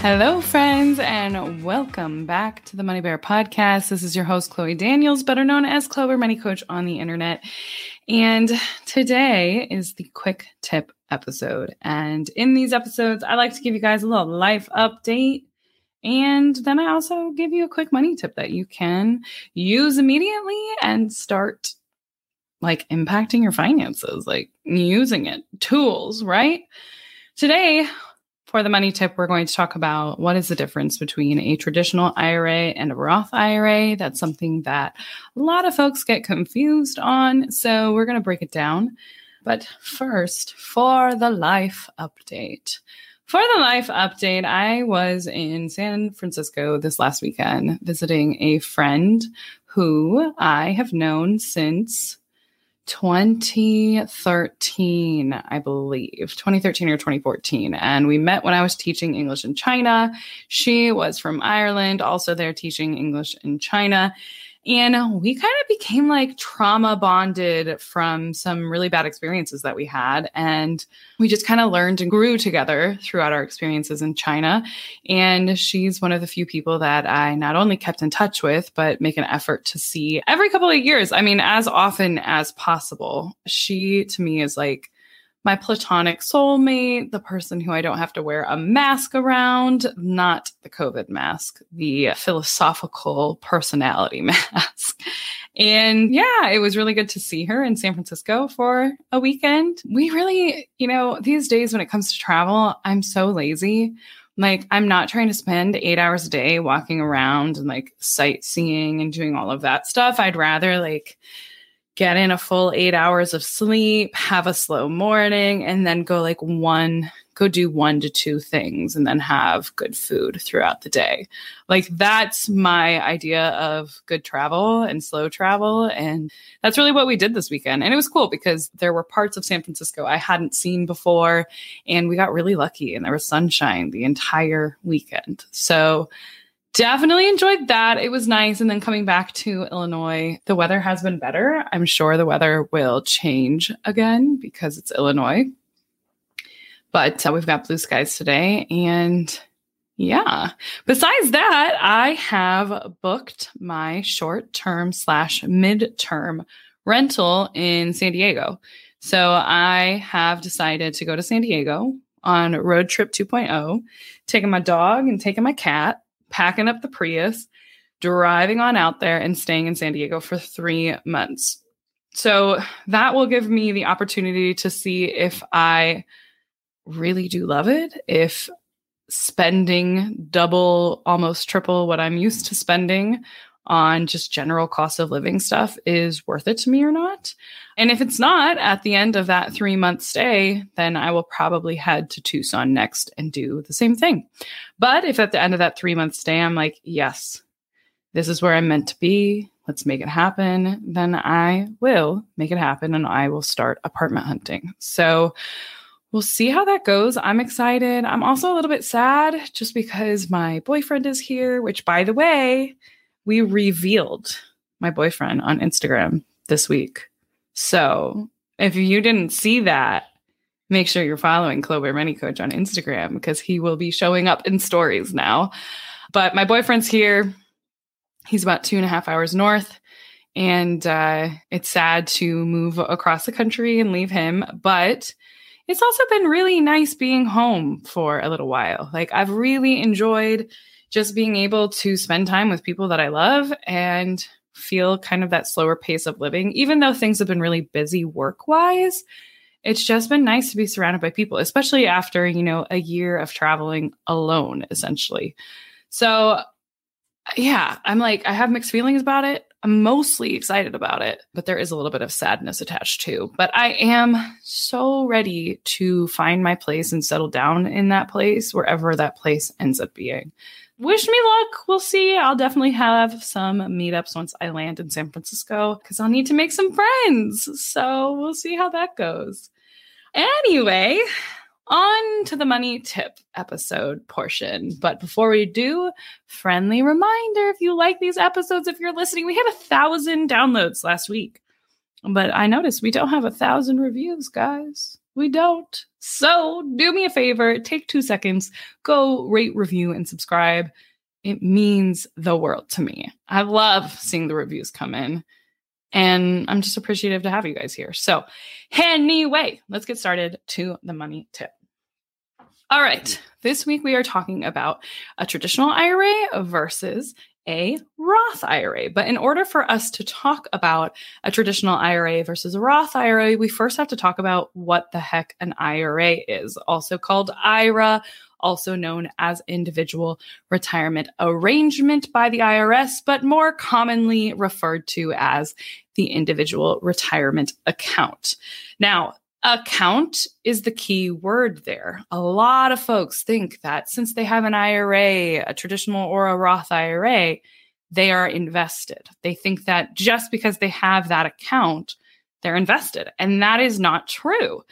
Hello, friends, and welcome back to the Money Bear podcast. This is your host, Chloe Daniels, better known as Clo Bare Money Coach on the internet. And today is the quick tip episode. And in these episodes, I like to give you guys a little life update. And then I also give you a quick money tip that you can use immediately and start like impacting your finances, like using it, tools, right? Today, for the money tip, we're going to talk about what is the difference between a traditional IRA and a Roth IRA. That's something that a lot of folks get confused on. So we're going to break it down. But first, for the life update. For the life update, I was in San Francisco this last weekend visiting a friend who I have known since 2013, I believe, 2013 or 2014. And we met when I was teaching English in China. She was from Ireland, also there teaching English in China. And we kind of became like trauma bonded from some really bad experiences that we had. And we just kind of learned and grew together throughout our experiences in China. And she's one of the few people that I not only kept in touch with, but make an effort to see every couple of years. I mean, as often as possible. She to me is like, my platonic soulmate, the person who I don't have to wear a mask around, not the COVID mask, the philosophical personality mask. And yeah, it was really good to see her in San Francisco for a weekend. We really, you know, these days when it comes to travel, I'm so lazy. Like, I'm not trying to spend eight hours a day walking around and like sightseeing and doing all of that stuff. I'd rather like get in a full eight hours of sleep, have a slow morning, and then go like one, go do one to two things and then have good food throughout the day. Like that's my idea of good travel and slow travel. And that's really what we did this weekend. And it was cool because there were parts of San Francisco I hadn't seen before. And we got really lucky and there was sunshine the entire weekend. So, definitely enjoyed that. It was nice. And then coming back to Illinois, the weather has been better. I'm sure the weather will change again because it's Illinois. But uh, we've got blue skies today. And yeah, besides that, I have booked my short term slash mid term rental in San Diego. So I have decided to go to San Diego on road trip 2.0, taking my dog and taking my cat packing up the Prius, driving on out there, and staying in San Diego for three months. So that will give me the opportunity to see if I really do love it, if spending double, almost triple what I'm used to spending on just general cost of living stuff is worth it to me or not. And if it's not at the end of that three month stay, then I will probably head to Tucson next and do the same thing. But if at the end of that three month stay, I'm like, yes, this is where I'm meant to be. Let's make it happen. Then I will make it happen and I will start apartment hunting. So we'll see how that goes. I'm excited. I'm also a little bit sad just because my boyfriend is here, which, by the way, we revealed my boyfriend on Instagram this week. So if you didn't see that, make sure you're following Clo Bare Money Coach on Instagram because he will be showing up in stories now. But my boyfriend's here. He's about two and a half hours north. And uh, it's sad to move across the country and leave him. But it's also been really nice being home for a little while. Like, I've really enjoyed just being able to spend time with people that I love and feel kind of that slower pace of living, even though things have been really busy work wise. It's just been nice to be surrounded by people, especially after, you know, a year of traveling alone, essentially. So, yeah, I'm like, I have mixed feelings about it. I'm mostly excited about it, but there is a little bit of sadness attached too. But I am so ready to find my place and settle down in that place, wherever that place ends up being wish me luck. We'll see. I'll definitely have some meetups once I land in San Francisco because I'll need to make some friends. So we'll see how that goes. Anyway, on to the money tip episode portion. But before we do, friendly reminder if you like these episodes, if you're listening, we had a thousand downloads last week. But I noticed we don't have a thousand reviews, guys. We don't. So do me a favor, take two seconds, go rate, review, and subscribe. It means the world to me. I love seeing the reviews come in. And I'm just appreciative to have you guys here. So, anyway, let's get started to the money tip. All right. This week we are talking about a traditional IRA versus a Roth IRA. But in order for us to talk about a traditional IRA versus a Roth IRA, we first have to talk about what the heck an IRA is, also called IRA, also known as individual retirement arrangement by the IRS, but more commonly referred to as the individual retirement account. Now, account is the key word there. A lot of folks think that since they have an IRA, a traditional or a Roth IRA, they are invested. They think that just because they have that account, they're invested. And that is not true.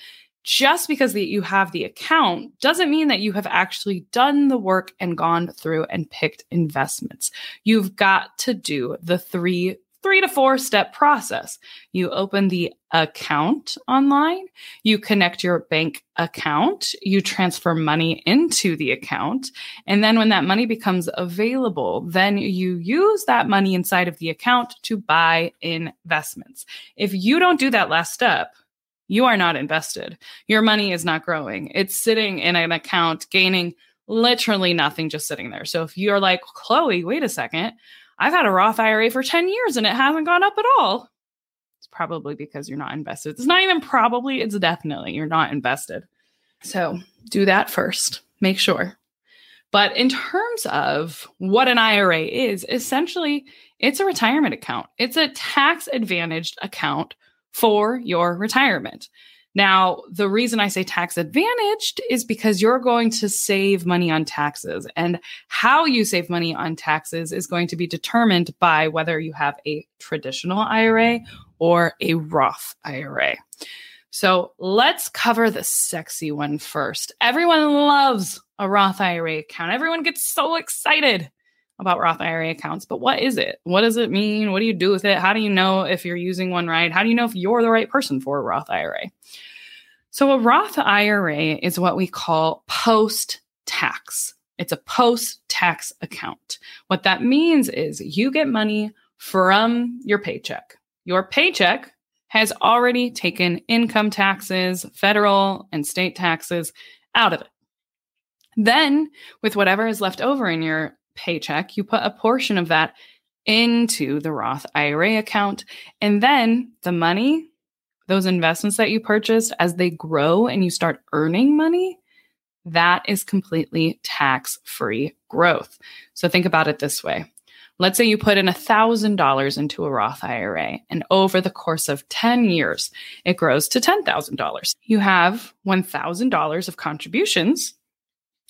Just because the, you have the account doesn't mean that you have actually done the work and gone through and picked investments. You've got to do the three three to four step process. You open the account online, you connect your bank account, you transfer money into the account, and then when that money becomes available, then you use that money inside of the account to buy investments. If you don't do that last step, you are not invested. Your money is not growing. It's sitting in an account gaining literally nothing just sitting there. So if you're like, Chloe, wait a second, I've had a Roth IRA for 10 years and it hasn't gone up at all. It's probably because you're not invested. It's not even probably, it's definitely you're not invested. So do that first. Make sure. But in terms of what an IRA is, essentially, it's a retirement account. It's a tax advantaged account for your retirement. Now, the reason I say tax advantaged is because you're going to save money on taxes. And how you save money on taxes is going to be determined by whether you have a traditional IRA or a Roth IRA. So let's cover the sexy one first. Everyone loves a Roth IRA account. Everyone gets so excited about Roth IRA accounts, but what is it? What does it mean? What do you do with it? How do you know if you're using one right? How do you know if you're the right person for a Roth IRA? So, a Roth IRA is what we call post tax. It's a post tax account. What that means is you get money from your paycheck. Your paycheck has already taken income taxes, federal and state taxes out of it. Then, with whatever is left over in your paycheck, you put a portion of that into the Roth IRA account. And then the money those investments that you purchased, as they grow and you start earning money, that is completely tax free growth. So think about it this way. Let's say you put in $1,000 into a Roth IRA, and over the course of 10 years, it grows to $10,000. You have $1,000 of contributions,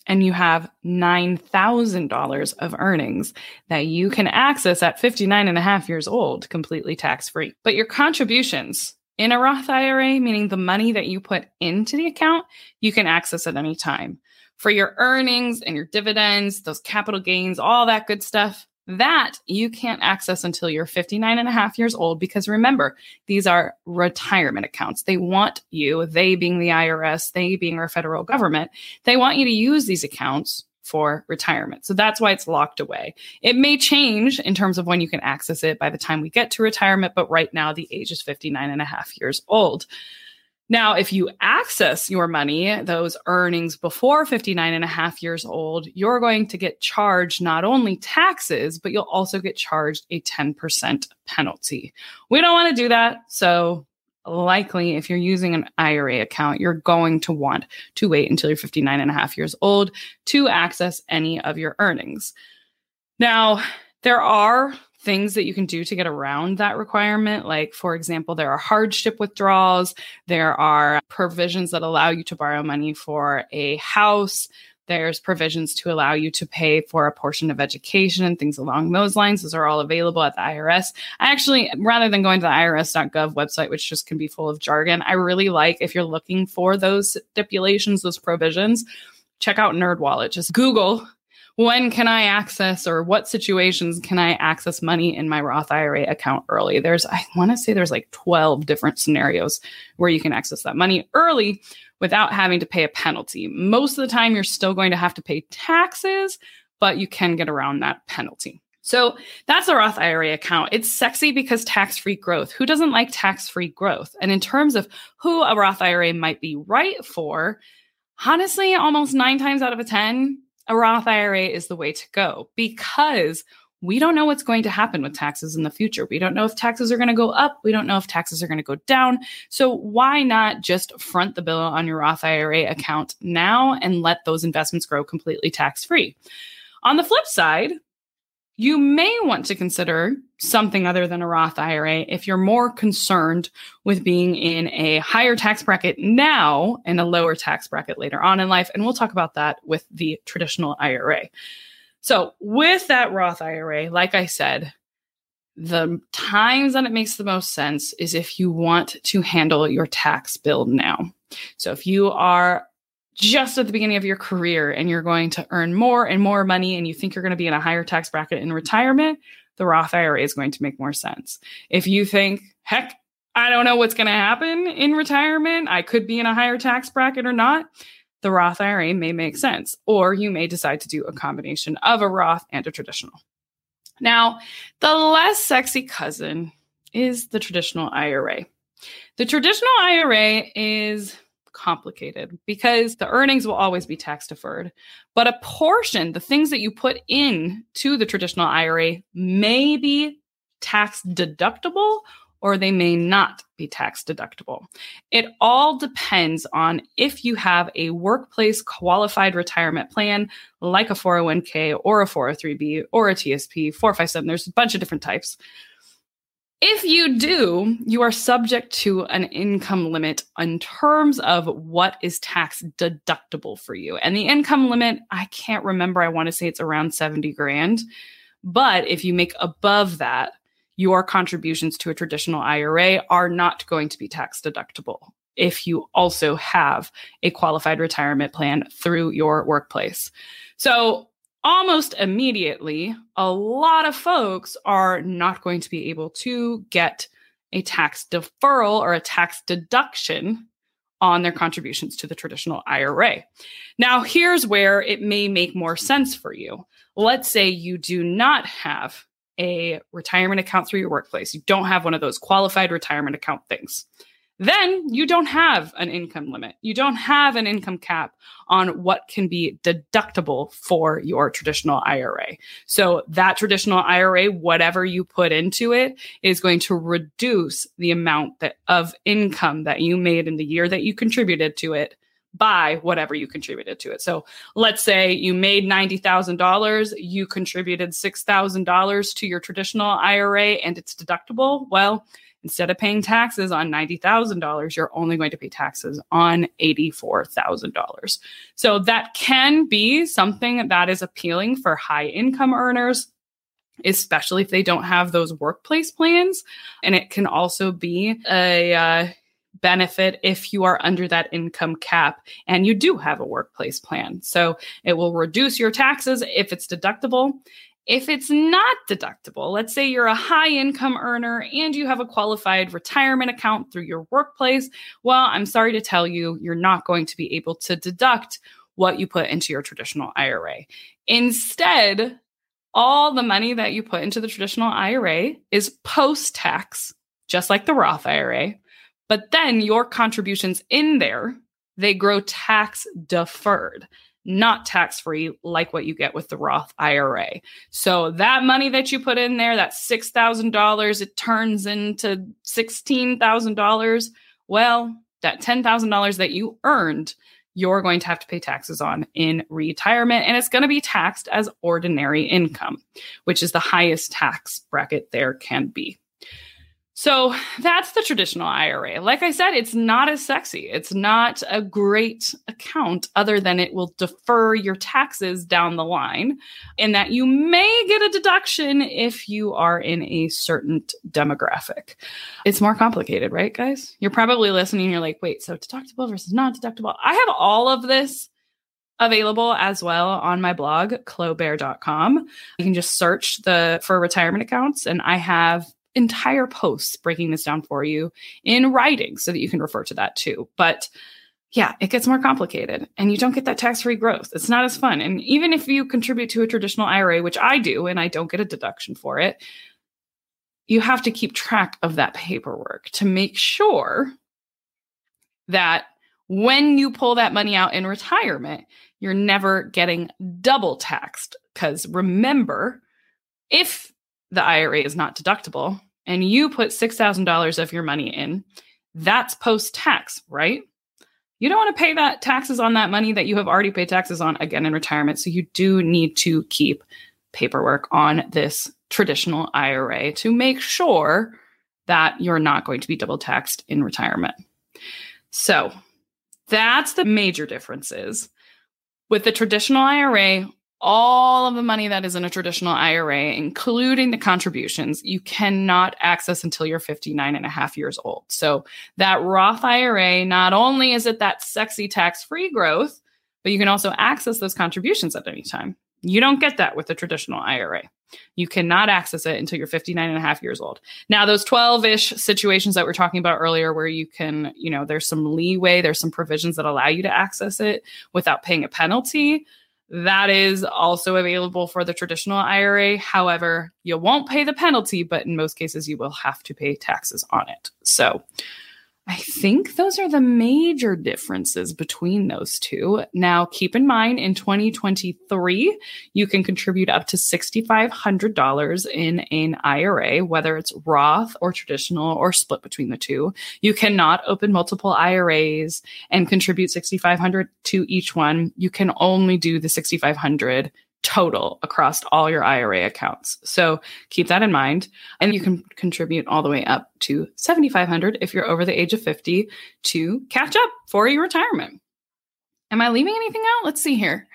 and you have $9,000 of earnings that you can access at 59 and a half years old, completely tax free. But your contributions, in a Roth IRA, meaning the money that you put into the account, you can access at any time. For your earnings and your dividends, those capital gains, all that good stuff, that you can't access until you're 59 and a half years old because remember, these are retirement accounts. They want you, they being the IRS, they being our federal government, they want you to use these accounts for retirement. So that's why it's locked away. It may change in terms of when you can access it by the time we get to retirement, but right now the age is 59 and a half years old. Now, if you access your money, those earnings before 59 and a half years old, you're going to get charged not only taxes, but you'll also get charged a 10% penalty. We don't want to do that. So likely if you're using an IRA account, you're going to want to wait until you're 59 and a half years old to access any of your earnings. Now, there are things that you can do to get around that requirement. Like, for example, there are hardship withdrawals, there are provisions that allow you to borrow money for a house. There's provisions to allow you to pay for a portion of education and things along those lines. Those are all available at the IRS. I actually, rather than going to the IRS.gov website, which just can be full of jargon, I really like if you're looking for those stipulations, those provisions, check out NerdWallet. Just Google when can I access or what situations can I access money in my Roth IRA account early? There's, I want to say there's like 12 different scenarios where you can access that money early without having to pay a penalty. Most of the time, you're still going to have to pay taxes, but you can get around that penalty. So that's a Roth IRA account. It's sexy because tax free growth. Who doesn't like tax free growth? And in terms of who a Roth IRA might be right for, honestly, almost nine times out of a 10, a Roth IRA is the way to go because we don't know what's going to happen with taxes in the future. We don't know if taxes are going to go up. We don't know if taxes are going to go down. So why not just front the bill on your Roth IRA account now and let those investments grow completely tax free? On the flip side, you may want to consider something other than a Roth IRA if you're more concerned with being in a higher tax bracket now and a lower tax bracket later on in life. And we'll talk about that with the traditional IRA. So, with that Roth IRA, like I said, the times that it makes the most sense is if you want to handle your tax bill now. So, if you are just at the beginning of your career and you're going to earn more and more money and you think you're going to be in a higher tax bracket in retirement, the Roth IRA is going to make more sense. If you think, heck, I don't know what's going to happen in retirement, I could be in a higher tax bracket or not, the Roth IRA may make sense. Or you may decide to do a combination of a Roth and a traditional. Now, the less sexy cousin is the traditional IRA. The traditional IRA is complicated because the earnings will always be tax deferred. But a portion, the things that you put in to the traditional IRA may be tax deductible or they may not be tax deductible. It all depends on if you have a workplace qualified retirement plan like a 401k or a 403b or a TSP 457 there's a bunch of different types if you do, you are subject to an income limit in terms of what is tax deductible for you. And the income limit, I can't remember. I want to say it's around 70 grand. But if you make above that, your contributions to a traditional IRA are not going to be tax deductible if you also have a qualified retirement plan through your workplace. So almost immediately, a lot of folks are not going to be able to get a tax deferral or a tax deduction on their contributions to the traditional IRA. Now, here's where it may make more sense for you. Let's say you do not have a retirement account through your workplace, you don't have one of those qualified retirement account things then you don't have an income limit. You don't have an income cap on what can be deductible for your traditional IRA. So that traditional IRA, whatever you put into it, is going to reduce the amount that of income that you made in the year that you contributed to it by whatever you contributed to it. So let's say you made $90,000, you contributed $6,000 to your traditional IRA and it's deductible. Well, Instead of paying taxes on $90,000, you're only going to pay taxes on $84,000. So that can be something that is appealing for high income earners especially if they don't have those workplace plans. And it can also be a uh, benefit if you are under that income cap and you do have a workplace plan. So it will reduce your taxes if it's deductible. If it's not deductible, let's say you're a high income earner and you have a qualified retirement account through your workplace, well, I'm sorry to tell you, you're not going to be able to deduct what you put into your traditional IRA. Instead, all the money that you put into the traditional IRA is post tax, just like the Roth IRA. But then your contributions in there, they grow tax deferred not tax free like what you get with the Roth IRA. So that money that you put in there, that $6,000, it turns into $16,000. Well, that $10,000 that you earned, you're going to have to pay taxes on in retirement. And it's going to be taxed as ordinary income, which is the highest tax bracket there can be. So that's the traditional IRA. Like I said, it's not as sexy. It's not a great account, other than it will defer your taxes down the line, and that you may get a deduction if you are in a certain demographic. It's more complicated, right, guys? You're probably listening, you're like, wait, so deductible versus non deductible. I have all of this available as well on my blog, clobare.com. You can just search the for retirement accounts, and I have entire posts breaking this down for you in writing so that you can refer to that too. But yeah, it gets more complicated and you don't get that tax free growth. It's not as fun. And even if you contribute to a traditional IRA, which I do, and I don't get a deduction for it, you have to keep track of that paperwork to make sure that when you pull that money out in retirement, you're never getting double taxed. Because remember, if the IRA is not deductible and you put $6,000 of your money in, that's post tax, right? You don't want to pay that taxes on that money that you have already paid taxes on again in retirement. So you do need to keep paperwork on this traditional IRA to make sure that you're not going to be double taxed in retirement. So that's the major differences. With the traditional IRA, all of the money that is in a traditional IRA, including the contributions, you cannot access until you're 59 and a half years old. So that Roth IRA, not only is it that sexy tax free growth, but you can also access those contributions at any time. You don't get that with the traditional IRA. You cannot access it until you're 59 and a half years old. Now, those 12 ish situations that we are talking about earlier, where you can, you know, there's some leeway, there's some provisions that allow you to access it without paying a penalty. That is also available for the traditional IRA. However, you won't pay the penalty, but in most cases, you will have to pay taxes on it. So, I think those are the major differences between those two. Now, keep in mind in 2023, you can contribute up to $6,500 in an IRA, whether it's Roth or traditional or split between the two. You cannot open multiple IRAs and contribute 6,500 to each one. You can only do the 6,500 total across all your IRA accounts. So keep that in mind. And you can contribute all the way up to 7500 if you're over the age of 50 to catch up for your retirement. Am I leaving anything out? Let's see here.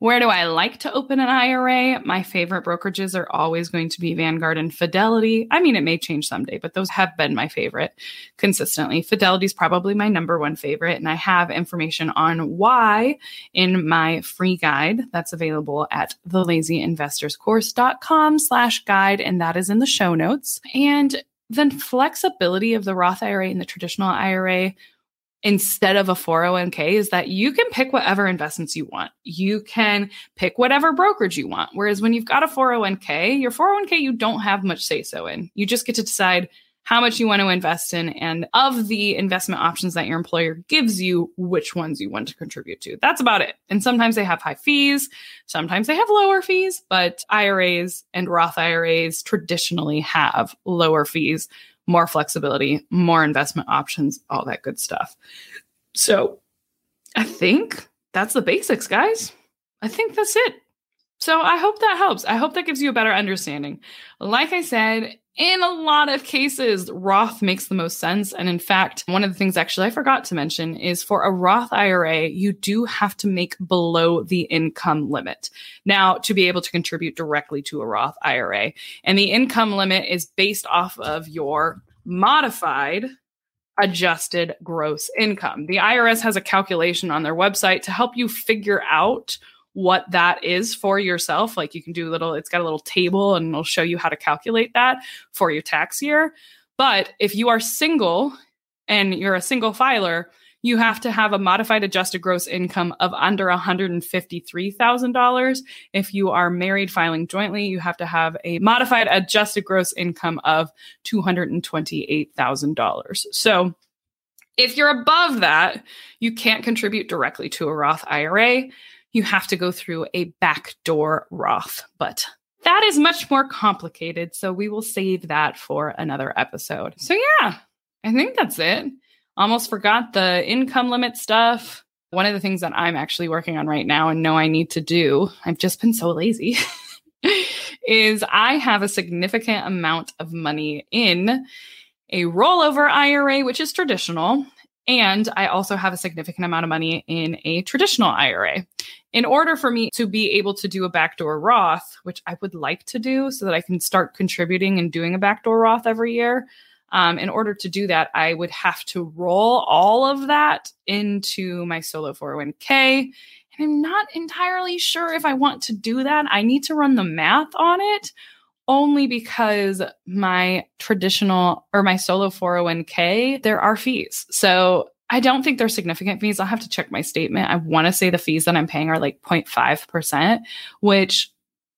Where do I like to open an IRA? My favorite brokerages are always going to be Vanguard and Fidelity. I mean, it may change someday, but those have been my favorite consistently. Fidelity is probably my number one favorite, and I have information on why in my free guide that's available at thelazyinvestorscourse.com slash guide, and that is in the show notes. And then flexibility of the Roth IRA and the traditional IRA instead of a 401k is that you can pick whatever investments you want. You can pick whatever brokerage you want. Whereas when you've got a 401k, your 401k, you don't have much say so in. You just get to decide how much you want to invest in and of the investment options that your employer gives you, which ones you want to contribute to. That's about it. And sometimes they have high fees, sometimes they have lower fees, but IRAs and Roth IRAs traditionally have lower fees more flexibility, more investment options, all that good stuff. So I think that's the basics, guys. I think that's it. So I hope that helps. I hope that gives you a better understanding. Like I said, in a lot of cases, Roth makes the most sense. And in fact, one of the things actually I forgot to mention is for a Roth IRA, you do have to make below the income limit. Now, to be able to contribute directly to a Roth IRA. And the income limit is based off of your modified adjusted gross income. The IRS has a calculation on their website to help you figure out what that is for yourself. Like you can do a little, it's got a little table and it'll show you how to calculate that for your tax year. But if you are single and you're a single filer, you have to have a modified adjusted gross income of under $153,000. If you are married filing jointly, you have to have a modified adjusted gross income of $228,000. So if you're above that, you can't contribute directly to a Roth IRA you have to go through a backdoor Roth. But that is much more complicated. So we will save that for another episode. So, yeah, I think that's it. Almost forgot the income limit stuff. One of the things that I'm actually working on right now and know I need to do, I've just been so lazy, is I have a significant amount of money in a rollover IRA, which is traditional. And I also have a significant amount of money in a traditional IRA. In order for me to be able to do a backdoor Roth, which I would like to do so that I can start contributing and doing a backdoor Roth every year, Um, in order to do that, I would have to roll all of that into my solo 401k. And I'm not entirely sure if I want to do that. I need to run the math on it only because my traditional or my solo 401k, there are fees. So I don't think they're significant fees. I'll have to check my statement. I want to say the fees that I'm paying are like 0.5%, which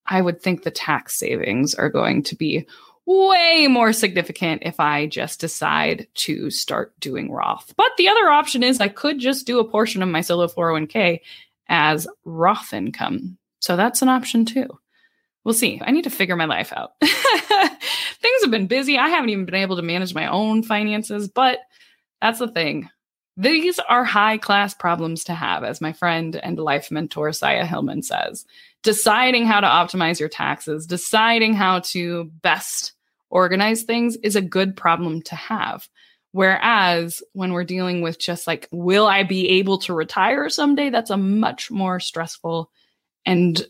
I would think the tax savings are going to be way more significant if I just decide to start doing Roth. But the other option is I could just do a portion of my solo 401k as Roth income. So that's an option too. We'll see. I need to figure my life out. Things have been busy. I haven't even been able to manage my own finances, but that's the thing. These are high class problems to have, as my friend and life mentor, Saya Hillman says. Deciding how to optimize your taxes, deciding how to best organize things is a good problem to have. Whereas when we're dealing with just like, will I be able to retire someday? That's a much more stressful and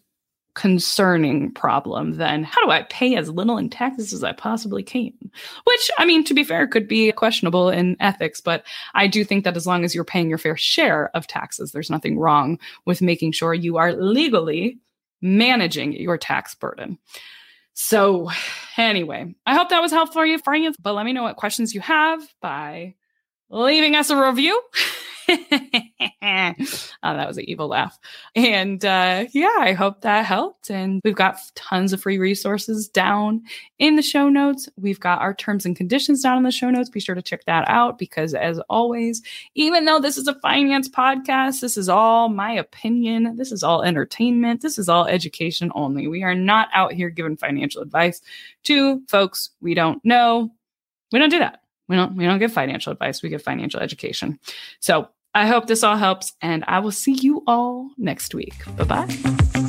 concerning problem than how do I pay as little in taxes as I possibly can? Which, I mean, to be fair, could be questionable in ethics, but I do think that as long as you're paying your fair share of taxes, there's nothing wrong with making sure you are legally managing your tax burden. So, anyway, I hope that was helpful for you, friends. But let me know what questions you have by leaving us a review. oh, that was an evil laugh. And uh, yeah, I hope that helped. And we've got tons of free resources down in the show notes. We've got our terms and conditions down in the show notes. Be sure to check that out because, as always, even though this is a finance podcast, this is all my opinion. This is all entertainment. This is all education only. We are not out here giving financial advice to folks we don't know. We don't do that. We don't we don't give financial advice. We give financial education. So I hope this all helps, and I will see you all next week. Bye bye.